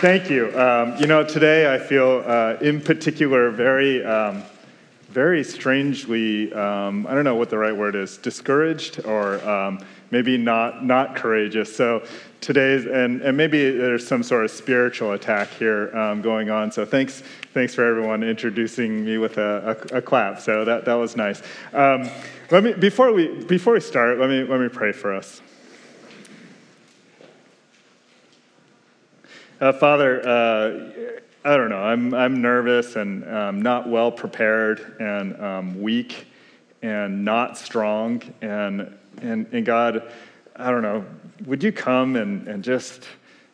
Thank you. Um, you know, today I feel, uh, in particular, very, um, very strangely, um, I don't know what the right word is, discouraged or um, maybe not, not courageous. So today's, and, and maybe there's some sort of spiritual attack here um, going on. So thanks, thanks for everyone introducing me with a, a, a clap. So that, that was nice. Um, let me, before we, before we start, let me, let me pray for us. Uh, Father, uh, I don't know. I'm, I'm nervous and um, not well prepared and um, weak and not strong. And, and, and God, I don't know, would you come and, and just,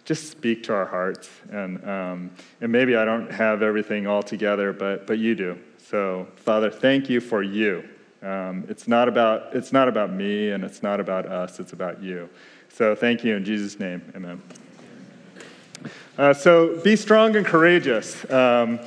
just speak to our hearts? And, um, and maybe I don't have everything all together, but, but you do. So, Father, thank you for you. Um, it's, not about, it's not about me and it's not about us, it's about you. So, thank you in Jesus' name. Amen. Uh, so be strong and courageous. Um,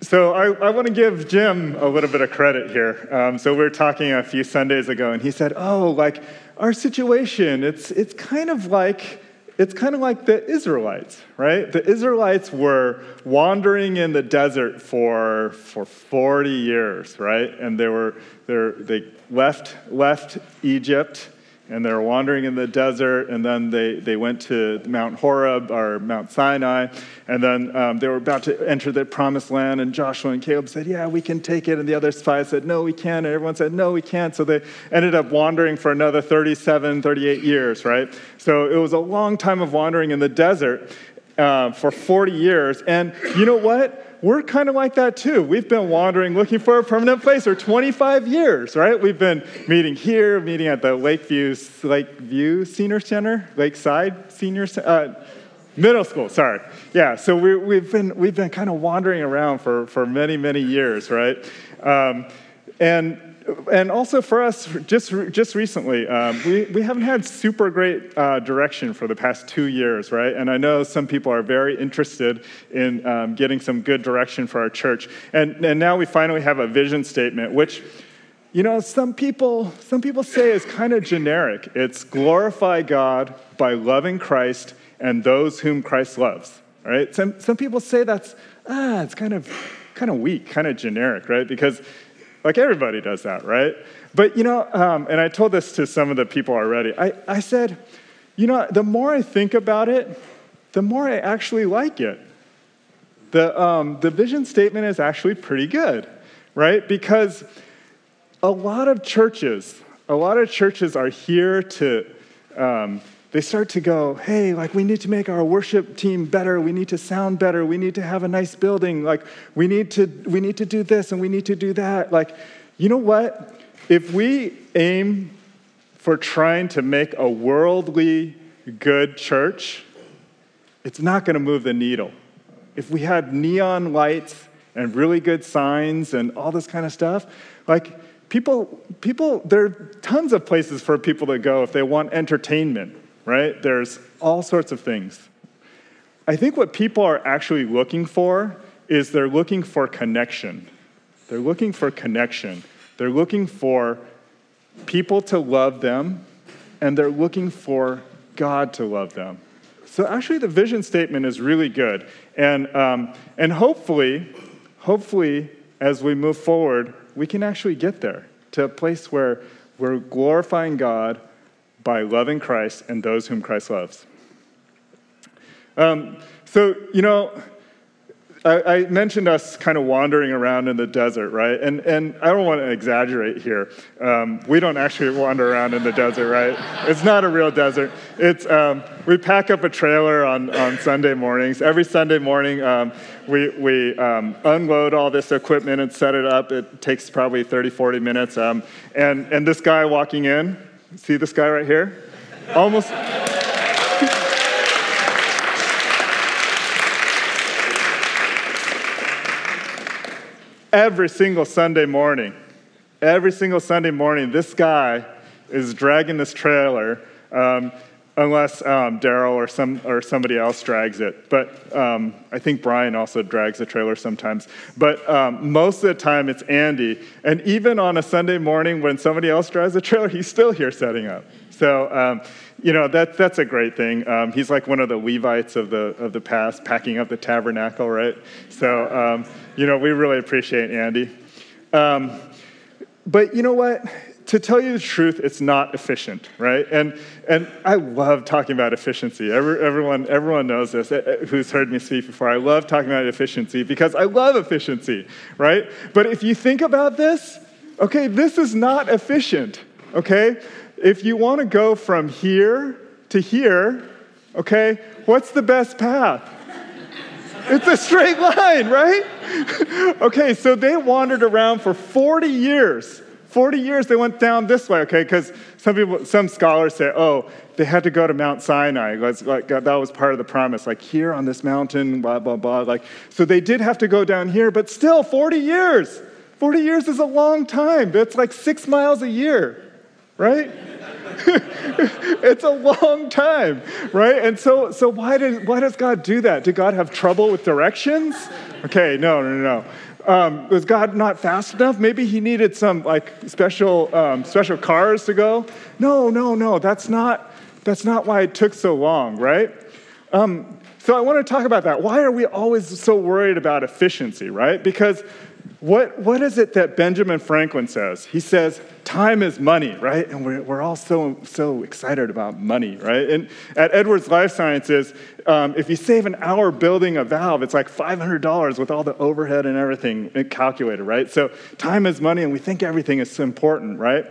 so I, I want to give Jim a little bit of credit here. Um, so we were talking a few Sundays ago, and he said, "Oh, like our situation, it's it's kind of like." It's kind of like the Israelites, right? The Israelites were wandering in the desert for, for 40 years, right? And they, were, they left, left Egypt and they were wandering in the desert, and then they, they went to Mount Horeb or Mount Sinai, and then um, they were about to enter the promised land, and Joshua and Caleb said, Yeah, we can take it. And the other spies said, No, we can't. And everyone said, No, we can't. So they ended up wandering for another 37, 38 years, right? So it was a long time of wandering in the desert uh, for 40 years. And you know what? We're kind of like that too. We've been wandering looking for a permanent place for 25 years, right? We've been meeting here, meeting at the Lakeview, Lakeview Senior Center, Lakeside Senior uh, Middle school, sorry. Yeah, so we, have been, we've been kind of wandering around for, for many, many years, right? Um, and and also for us, just, just recently, um, we, we haven't had super great uh, direction for the past two years, right? And I know some people are very interested in um, getting some good direction for our church. And, and now we finally have a vision statement, which, you know, some people, some people say is kind of generic. It's glorify God by loving Christ and those whom Christ loves, right? Some, some people say that's, ah, it's kind of, kind of weak, kind of generic, right? Because like everybody does that, right? But you know, um, and I told this to some of the people already. I, I said, you know, the more I think about it, the more I actually like it. The, um, the vision statement is actually pretty good, right? Because a lot of churches, a lot of churches are here to, um, they start to go, hey, like we need to make our worship team better. We need to sound better. We need to have a nice building. Like we need to, we need to do this and we need to do that. Like, you know what? If we aim for trying to make a worldly good church, it's not going to move the needle. If we had neon lights and really good signs and all this kind of stuff, like people, people, there are tons of places for people to go if they want entertainment right? There's all sorts of things. I think what people are actually looking for is they're looking for connection. They're looking for connection. They're looking for people to love them, and they're looking for God to love them. So actually, the vision statement is really good, and um, and hopefully, hopefully, as we move forward, we can actually get there to a place where we're glorifying God by loving Christ and those whom Christ loves. Um, so, you know, I, I, mentioned us kind of wandering around in the desert, right? And, and I don't want to exaggerate here. Um, we don't actually wander around in the desert, right? It's not a real desert. It's, um, we pack up a trailer on, on Sunday mornings. Every Sunday morning, um, we, we um, unload all this equipment and set it up. It takes probably 30, 40 minutes. Um, and, and this guy walking in, See this guy right here? Almost. every single Sunday morning, every single Sunday morning, this guy is dragging this trailer. Um, unless um, Daryl or some or somebody else drags it. But um, I think Brian also drags the trailer sometimes. But um, most of the time it's Andy. And even on a Sunday morning when somebody else drives the trailer, he's still here setting up. So, um, you know, that, that's a great thing. Um, he's like one of the Levites of the, of the past, packing up the tabernacle, right? So, um, you know, we really appreciate Andy. But you know what? To tell you the truth, it's not efficient, right? And, and I love talking about efficiency. Every, everyone, everyone knows this eh, eh, who's heard me speak before. I love talking about efficiency because I love efficiency, right? But if you think about this, okay, this is not efficient, okay? If you want to go from here to here, okay, what's the best path? It's a straight line, right? okay, so they wandered around for 40 years. 40 years they went down this way, okay? Because some people, some scholars say, oh, they had to go to Mount Sinai. Like, that was part of the promise, like here on this mountain, blah, blah, blah. Like, so they did have to go down here, but still, 40 years. 40 years is a long time. That's like six miles a year, right? it's a long time, right? And so, so why, did, why does God do that? Did God have trouble with directions? Okay, no, no, no. Um, was God not fast enough? Maybe he needed some like special, um, special cars to go. No, no, no. That's not, that's not why it took so long, right? Um, so I want to talk about that. Why are we always so worried about efficiency, right? Because what, what is it that Benjamin Franklin says? He says, time is money, right? And we're, we're all so, so excited about money, right? And at Edwards Life Sciences, um, if you save an hour building a valve, it's like $500 with all the overhead and everything calculated, right? So time is money, and we think everything is important, right?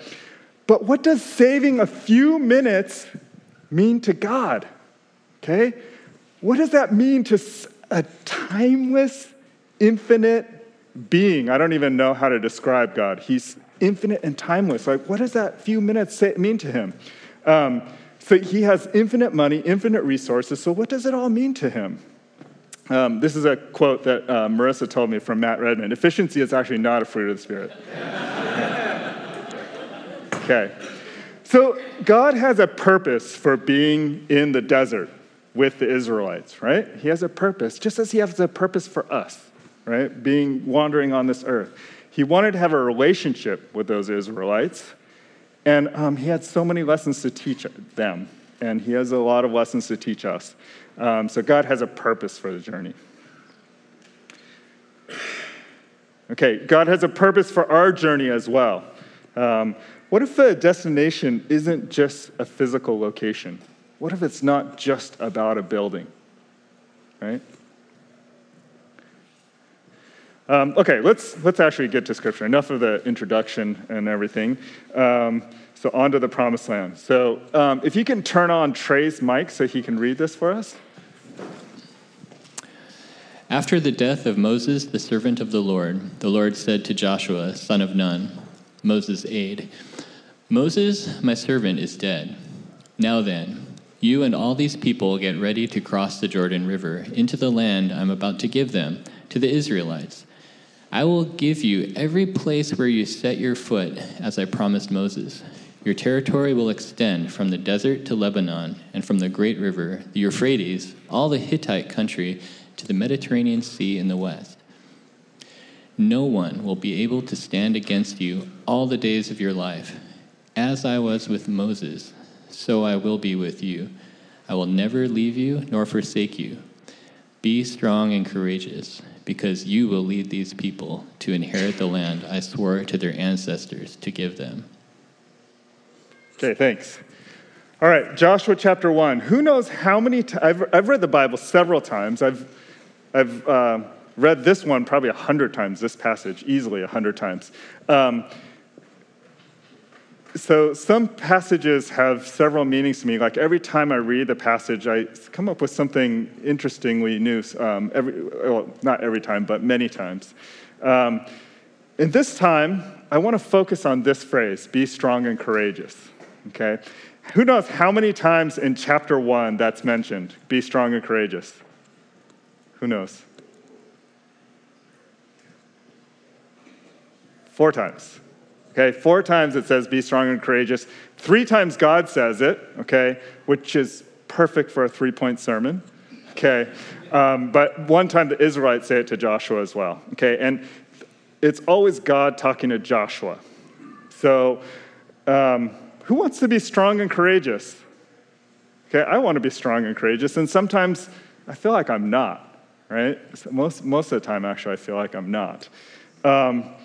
But what does saving a few minutes mean to God? Okay? What does that mean to a timeless, infinite, being. I don't even know how to describe God. He's infinite and timeless. Like, what does that few minutes say, mean to him? Um, so he has infinite money, infinite resources. So what does it all mean to him? Um, this is a quote that uh, Marissa told me from Matt Redman. Efficiency is actually not a fruit of the Spirit. okay. So God has a purpose for being in the desert with the Israelites, right? He has a purpose, just as he has a purpose for us right? Being wandering on this earth. He wanted to have a relationship with those Israelites, and um, he had so many lessons to teach them, and he has a lot of lessons to teach us. Um, so God has a purpose for the journey. Okay, God has a purpose for our journey as well. Um, what if the destination isn't just a physical location? What if it's not just about a building? Right? Um, okay, let's, let's actually get to Scripture. Enough of the introduction and everything. Um, so, on to the promised land. So, um, if you can turn on Trey's mic so he can read this for us. After the death of Moses, the servant of the Lord, the Lord said to Joshua, son of Nun, Moses' aide, Moses, my servant, is dead. Now then, you and all these people get ready to cross the Jordan River into the land I'm about to give them, to the Israelites. I will give you every place where you set your foot, as I promised Moses. Your territory will extend from the desert to Lebanon, and from the great river, the Euphrates, all the Hittite country, to the Mediterranean Sea in the west. No one will be able to stand against you all the days of your life. As I was with Moses, so I will be with you. I will never leave you nor forsake you. Be strong and courageous because you will lead these people to inherit the land I swore to their ancestors to give them. Okay, thanks. All right, Joshua chapter 1. Who knows how many times? I've, I've read the Bible several times. I've, I've uh, read this one probably a hundred times, this passage, easily a hundred times. Um, so some passages have several meanings to me. Like every time I read the passage, I come up with something interestingly new. Um, every, well, not every time, but many times. Um, and this time, I want to focus on this phrase: "Be strong and courageous." Okay. Who knows how many times in chapter one that's mentioned? Be strong and courageous. Who knows? Four times. Okay, four times it says, be strong and courageous. Three times God says it, okay, which is perfect for a three point sermon. Okay, um, but one time the Israelites say it to Joshua as well. Okay, and it's always God talking to Joshua. So, um, who wants to be strong and courageous? Okay, I want to be strong and courageous, and sometimes I feel like I'm not, right? Most, most of the time, actually, I feel like I'm not. Um,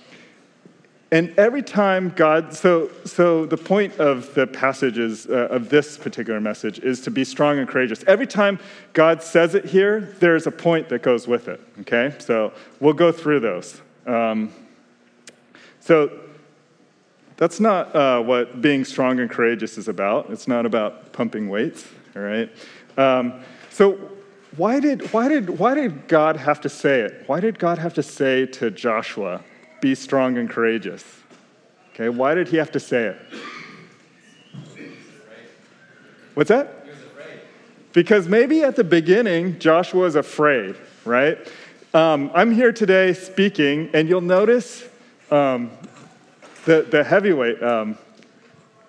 and every time God, so, so the point of the passages uh, of this particular message is to be strong and courageous. Every time God says it here, there's a point that goes with it, okay? So we'll go through those. Um, so that's not uh, what being strong and courageous is about. It's not about pumping weights, all right? Um, so why did, why, did, why did God have to say it? Why did God have to say to Joshua, be strong and courageous? Okay, why did he have to say it? What's that? Because maybe at the beginning, Joshua was afraid, right? Um, I'm here today speaking, and you'll notice um, the, the heavyweight, um,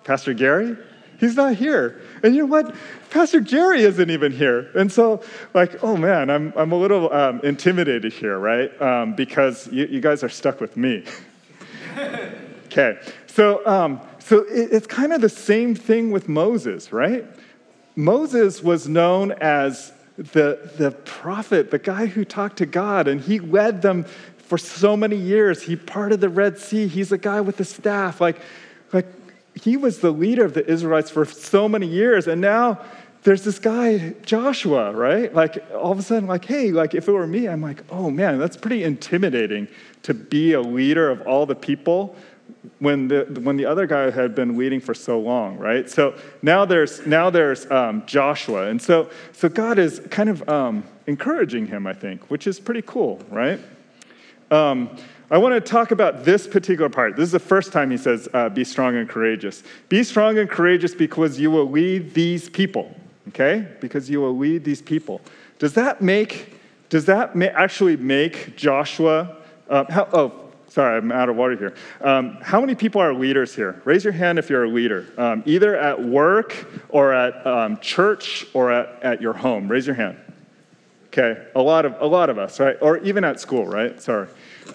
Pastor Gary, he's not here. And you know what? Pastor Jerry isn't even here. And so, like, oh man, I'm, I'm a little um, intimidated here, right? Um, because you, you, guys are stuck with me. okay, so, um, so it, it's kind of the same thing with Moses, right? Moses was known as the, the prophet, the guy who talked to God, and he led them for so many years. He parted the Red Sea. He's a guy with a staff. Like, like he was the leader of the Israelites for so many years. And now there's this guy, Joshua, right? Like all of a sudden, like, hey, like if it were me, I'm like, oh man, that's pretty intimidating to be a leader of all the people when the, when the other guy had been leading for so long, right? So now there's, now there's um, Joshua. And so, so God is kind of um, encouraging him, I think, which is pretty cool, right? Um, I want to talk about this particular part. This is the first time he says, uh, Be strong and courageous. Be strong and courageous because you will lead these people, okay? Because you will lead these people. Does that make, does that ma- actually make Joshua, uh, how, oh, sorry, I'm out of water here. Um, how many people are leaders here? Raise your hand if you're a leader, um, either at work or at um, church or at, at your home. Raise your hand. Okay, a lot of a lot of us, right? Or even at school, right? Sorry.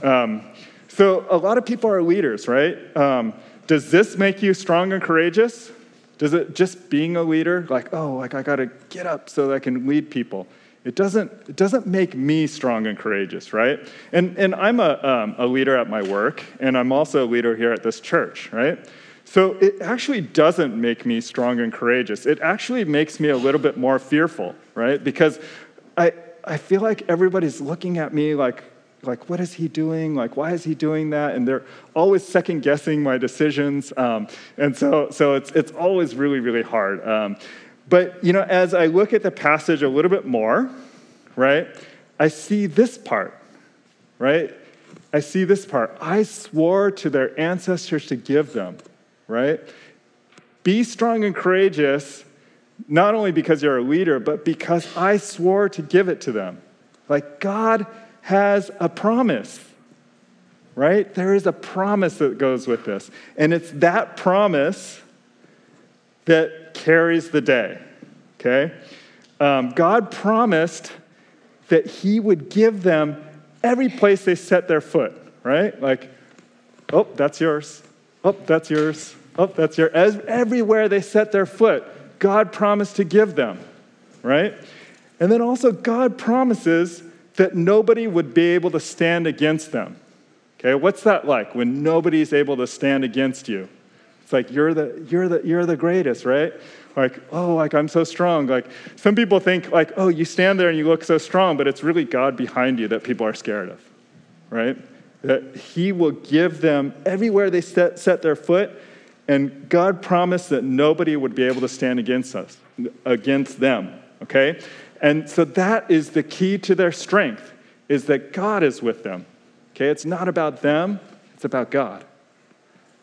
Um, so a lot of people are leaders, right? Um, does this make you strong and courageous? Does it just being a leader, like oh, like I got to get up so that I can lead people? It doesn't, it doesn't make me strong and courageous, right? And, and I'm a, um, a leader at my work, and I'm also a leader here at this church, right? So it actually doesn't make me strong and courageous. It actually makes me a little bit more fearful, right? Because I, I feel like everybody's looking at me like, like, what is he doing? Like, why is he doing that? And they're always second guessing my decisions. Um, and so, so it's, it's always really, really hard. Um, but, you know, as I look at the passage a little bit more, right, I see this part, right? I see this part. I swore to their ancestors to give them, right? Be strong and courageous not only because you're a leader, but because I swore to give it to them. Like God has a promise, right? There is a promise that goes with this. And it's that promise that carries the day, okay? Um, God promised that He would give them every place they set their foot, right? Like, oh, that's yours. Oh, that's yours. Oh, that's yours. Everywhere they set their foot, God promised to give them, right? And then also, God promises that nobody would be able to stand against them. Okay, what's that like when nobody's able to stand against you? It's like you're the, you're the, you're the greatest, right? Like, oh, like I'm so strong. Like some people think like, oh, you stand there and you look so strong, but it's really God behind you that people are scared of, right? That He will give them everywhere they set, set their foot, and God promised that nobody would be able to stand against us, against them, okay? And so that is the key to their strength, is that God is with them. Okay, it's not about them, it's about God.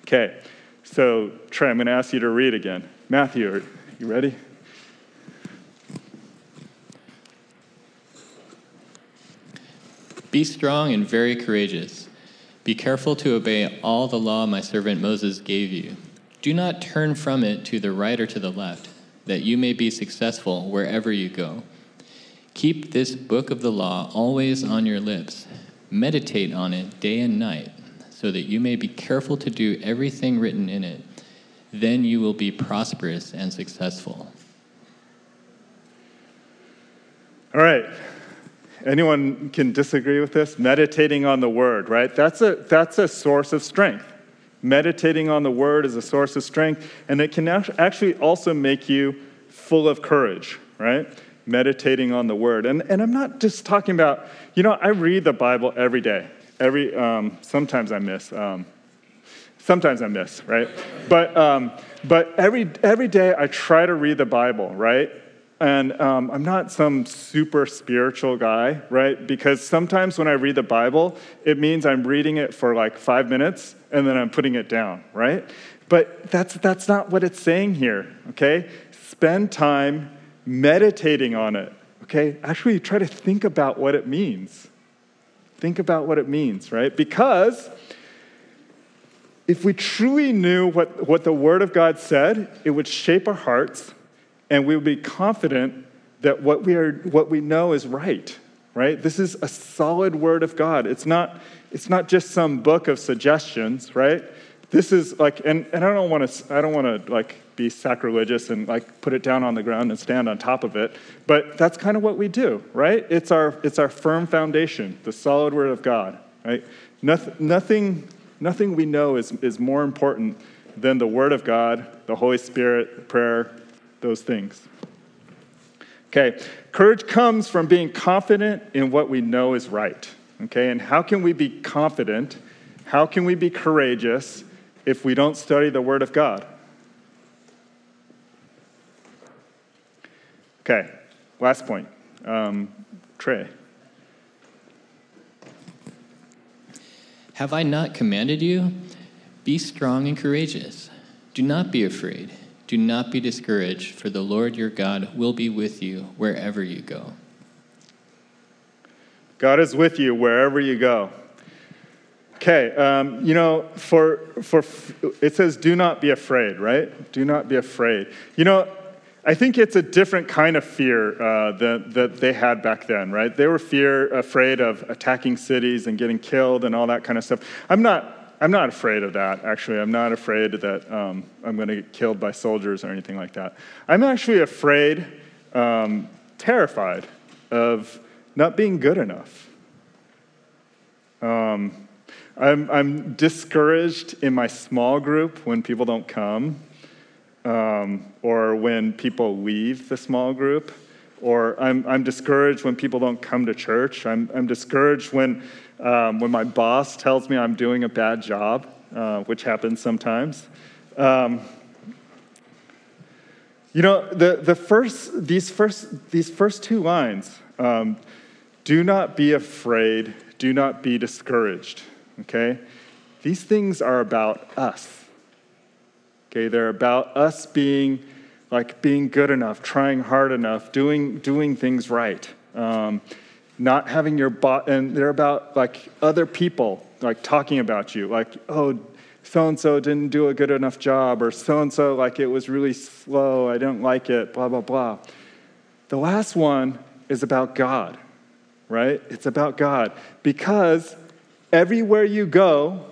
Okay, so Trey, I'm going to ask you to read again. Matthew, are you ready? Be strong and very courageous. Be careful to obey all the law my servant Moses gave you. Do not turn from it to the right or to the left, that you may be successful wherever you go. Keep this book of the law always on your lips. Meditate on it day and night, so that you may be careful to do everything written in it. Then you will be prosperous and successful. All right. Anyone can disagree with this? Meditating on the word, right? That's a, that's a source of strength. Meditating on the word is a source of strength, and it can actually also make you full of courage, right? Meditating on the word. And, and I'm not just talking about, you know, I read the Bible every day. Every, um, sometimes I miss. Um, sometimes I miss, right? But, um, but every, every day I try to read the Bible, right? And um, I'm not some super spiritual guy, right? Because sometimes when I read the Bible, it means I'm reading it for like five minutes and then I'm putting it down, right? But that's, that's not what it's saying here, okay? Spend time meditating on it, okay? Actually, try to think about what it means. Think about what it means, right? Because if we truly knew what, what the Word of God said, it would shape our hearts and we would be confident that what we, are, what we know is right, right? This is a solid word of God. It's not, it's not just some book of suggestions, right? This is like, and, and I don't want to, I don't want to like be sacrilegious and like put it down on the ground and stand on top of it, but that's kind of what we do, right? It's our, it's our firm foundation, the solid word of God, right? Nothing, nothing, nothing we know is, is more important than the word of God, the Holy Spirit, prayer, those things. Okay, courage comes from being confident in what we know is right. Okay, and how can we be confident? How can we be courageous if we don't study the Word of God? Okay, last point. Um, Trey. Have I not commanded you? Be strong and courageous. Do not be afraid. Do not be discouraged, for the Lord your God will be with you wherever you go. God is with you wherever you go. Okay, um, you know, for, for it says, do not be afraid, right? Do not be afraid. You know, I think it's a different kind of fear uh, that, that they had back then, right? They were fear, afraid of attacking cities and getting killed and all that kind of stuff. I'm not I'm not afraid of that, actually. I'm not afraid that um, I'm going to get killed by soldiers or anything like that. I'm actually afraid, um, terrified of not being good enough. Um, I'm, I'm, discouraged in my small group when people don't come, um, or when people leave the small group, or I'm, I'm discouraged when people don't come to church. I'm, I'm discouraged when um, when my boss tells me I'm doing a bad job, uh, which happens sometimes. Um, you know, the, the first, these, first, these first two lines um, do not be afraid, do not be discouraged, okay? These things are about us, okay? They're about us being like being good enough, trying hard enough, doing, doing things right. Um, not having your bot, and they're about like other people like talking about you, like, oh, so and so didn't do a good enough job, or so and so, like, it was really slow, I don't like it, blah, blah, blah. The last one is about God, right? It's about God because everywhere you go,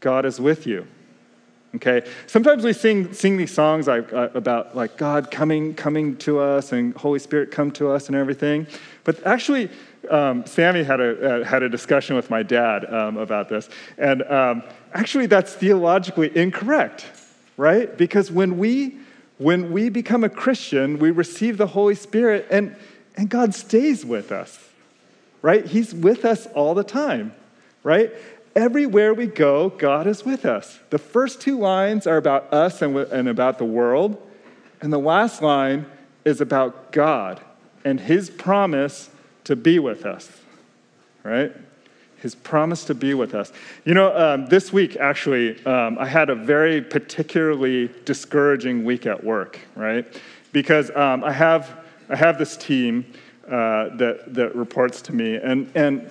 God is with you. Okay. Sometimes we sing sing these songs like, uh, about like God coming coming to us and Holy Spirit come to us and everything. But actually, um, Sammy had a uh, had a discussion with my dad um, about this, and um, actually, that's theologically incorrect, right? Because when we when we become a Christian, we receive the Holy Spirit, and and God stays with us, right? He's with us all the time, right? Everywhere we go, God is with us. The first two lines are about us and, and about the world, and the last line is about God and His promise to be with us, right? His promise to be with us. You know, um, this week, actually, um, I had a very particularly discouraging week at work, right? Because um, I, have, I have this team uh, that, that reports to me, and, and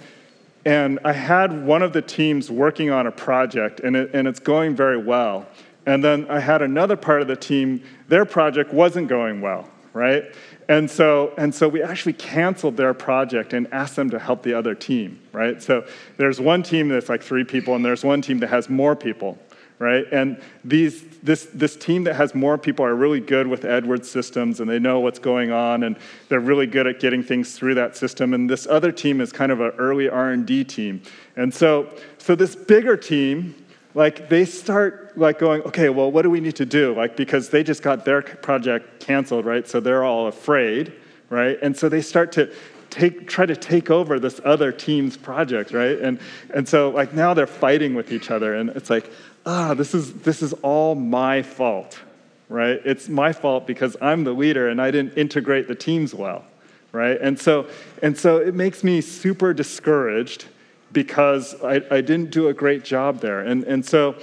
and I had one of the teams working on a project, and, it, and it's going very well. And then I had another part of the team, their project wasn't going well, right? And so, and so we actually canceled their project and asked them to help the other team, right? So there's one team that's like three people, and there's one team that has more people, right? And these, this, this team that has more people are really good with Edwards systems and they know what's going on and they're really good at getting things through that system. And this other team is kind of an early R&D team. And so, so this bigger team, like they start like going, okay, well, what do we need to do? Like because they just got their project canceled, right? So they're all afraid, right? And so they start to take, try to take over this other team's project, right? And, and so like now they're fighting with each other and it's like, ah, this is, this is all my fault, right? It's my fault because I'm the leader and I didn't integrate the teams well, right? And so, and so it makes me super discouraged because I, I didn't do a great job there. And, and so,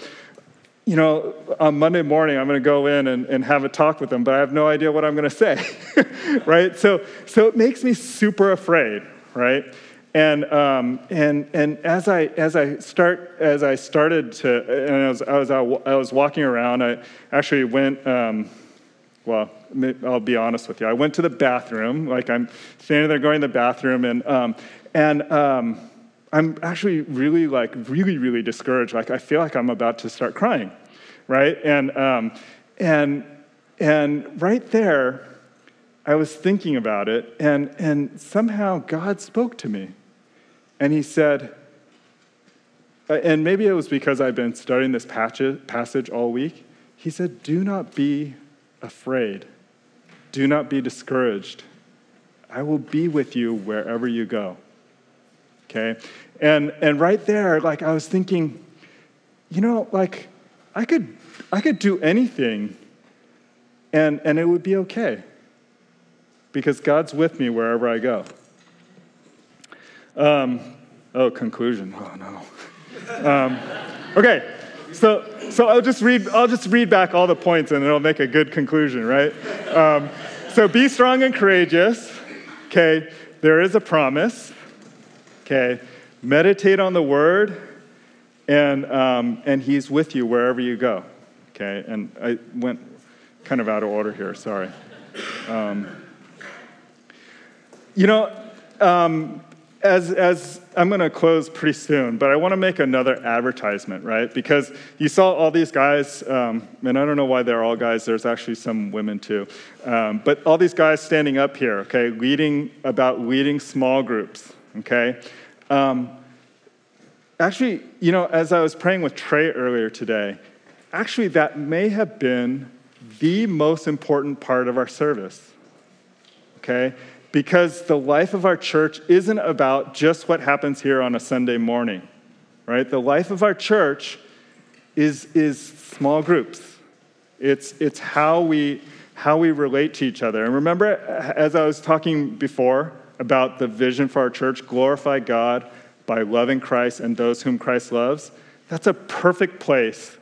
you know, on Monday morning, I'm going to go in and, and have a talk with them, but I have no idea what I'm going to say, right? So, so it makes me super afraid, right? And, um, and, and as, I, as, I start, as I started to, and I was, I was, I was walking around, I actually went, um, well, I'll be honest with you. I went to the bathroom, like I'm standing there going to the bathroom, and, um, and um, I'm actually really, like, really, really discouraged. Like, I feel like I'm about to start crying, right? And, um, and, and right there, I was thinking about it, and, and somehow God spoke to me. And He said, and maybe it was because I've been studying this passage all week. He said, Do not be afraid, do not be discouraged. I will be with you wherever you go. Okay? And, and right there, like I was thinking, you know, like I could, I could do anything and, and it would be okay because God's with me wherever I go. Um, oh, conclusion. Oh, no. Um, okay, so, so I'll, just read, I'll just read back all the points and it'll make a good conclusion, right? Um, so be strong and courageous. Okay, there is a promise. Okay, meditate on the word, and, um, and he's with you wherever you go. Okay, and I went kind of out of order here, sorry. Um, you know, um, as, as I'm going to close pretty soon, but I want to make another advertisement, right? Because you saw all these guys, um, and I don't know why they're all guys, there's actually some women too, um, but all these guys standing up here, okay, leading about leading small groups, okay? Um, actually, you know, as I was praying with Trey earlier today, actually, that may have been the most important part of our service. Okay? Because the life of our church isn't about just what happens here on a Sunday morning, right? The life of our church is, is small groups. It's, it's how, we, how we relate to each other. And remember, as I was talking before, about the vision for our church glorify God by loving Christ and those whom Christ loves, that's a perfect place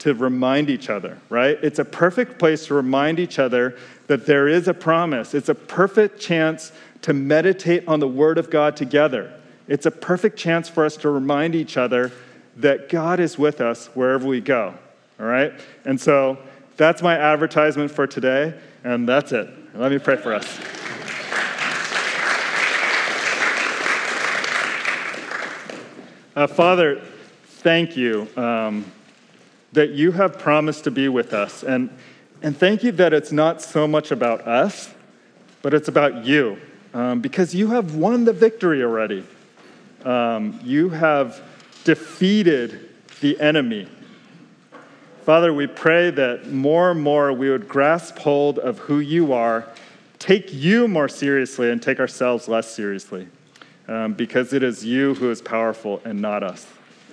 to remind each other, right? It's a perfect place to remind each other that there is a promise. It's a perfect chance to meditate on the Word of God together. It's a perfect chance for us to remind each other that God is with us wherever we go, all right? And so that's my advertisement for today, and that's it. Let me pray for us. Uh, Father, thank you um, that you have promised to be with us. And, and thank you that it's not so much about us, but it's about you, um, because you have won the victory already. Um, you have defeated the enemy. Father, we pray that more and more we would grasp hold of who you are, take you more seriously, and take ourselves less seriously um, because it is you who is powerful and not us.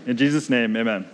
In Jesus' name, amen.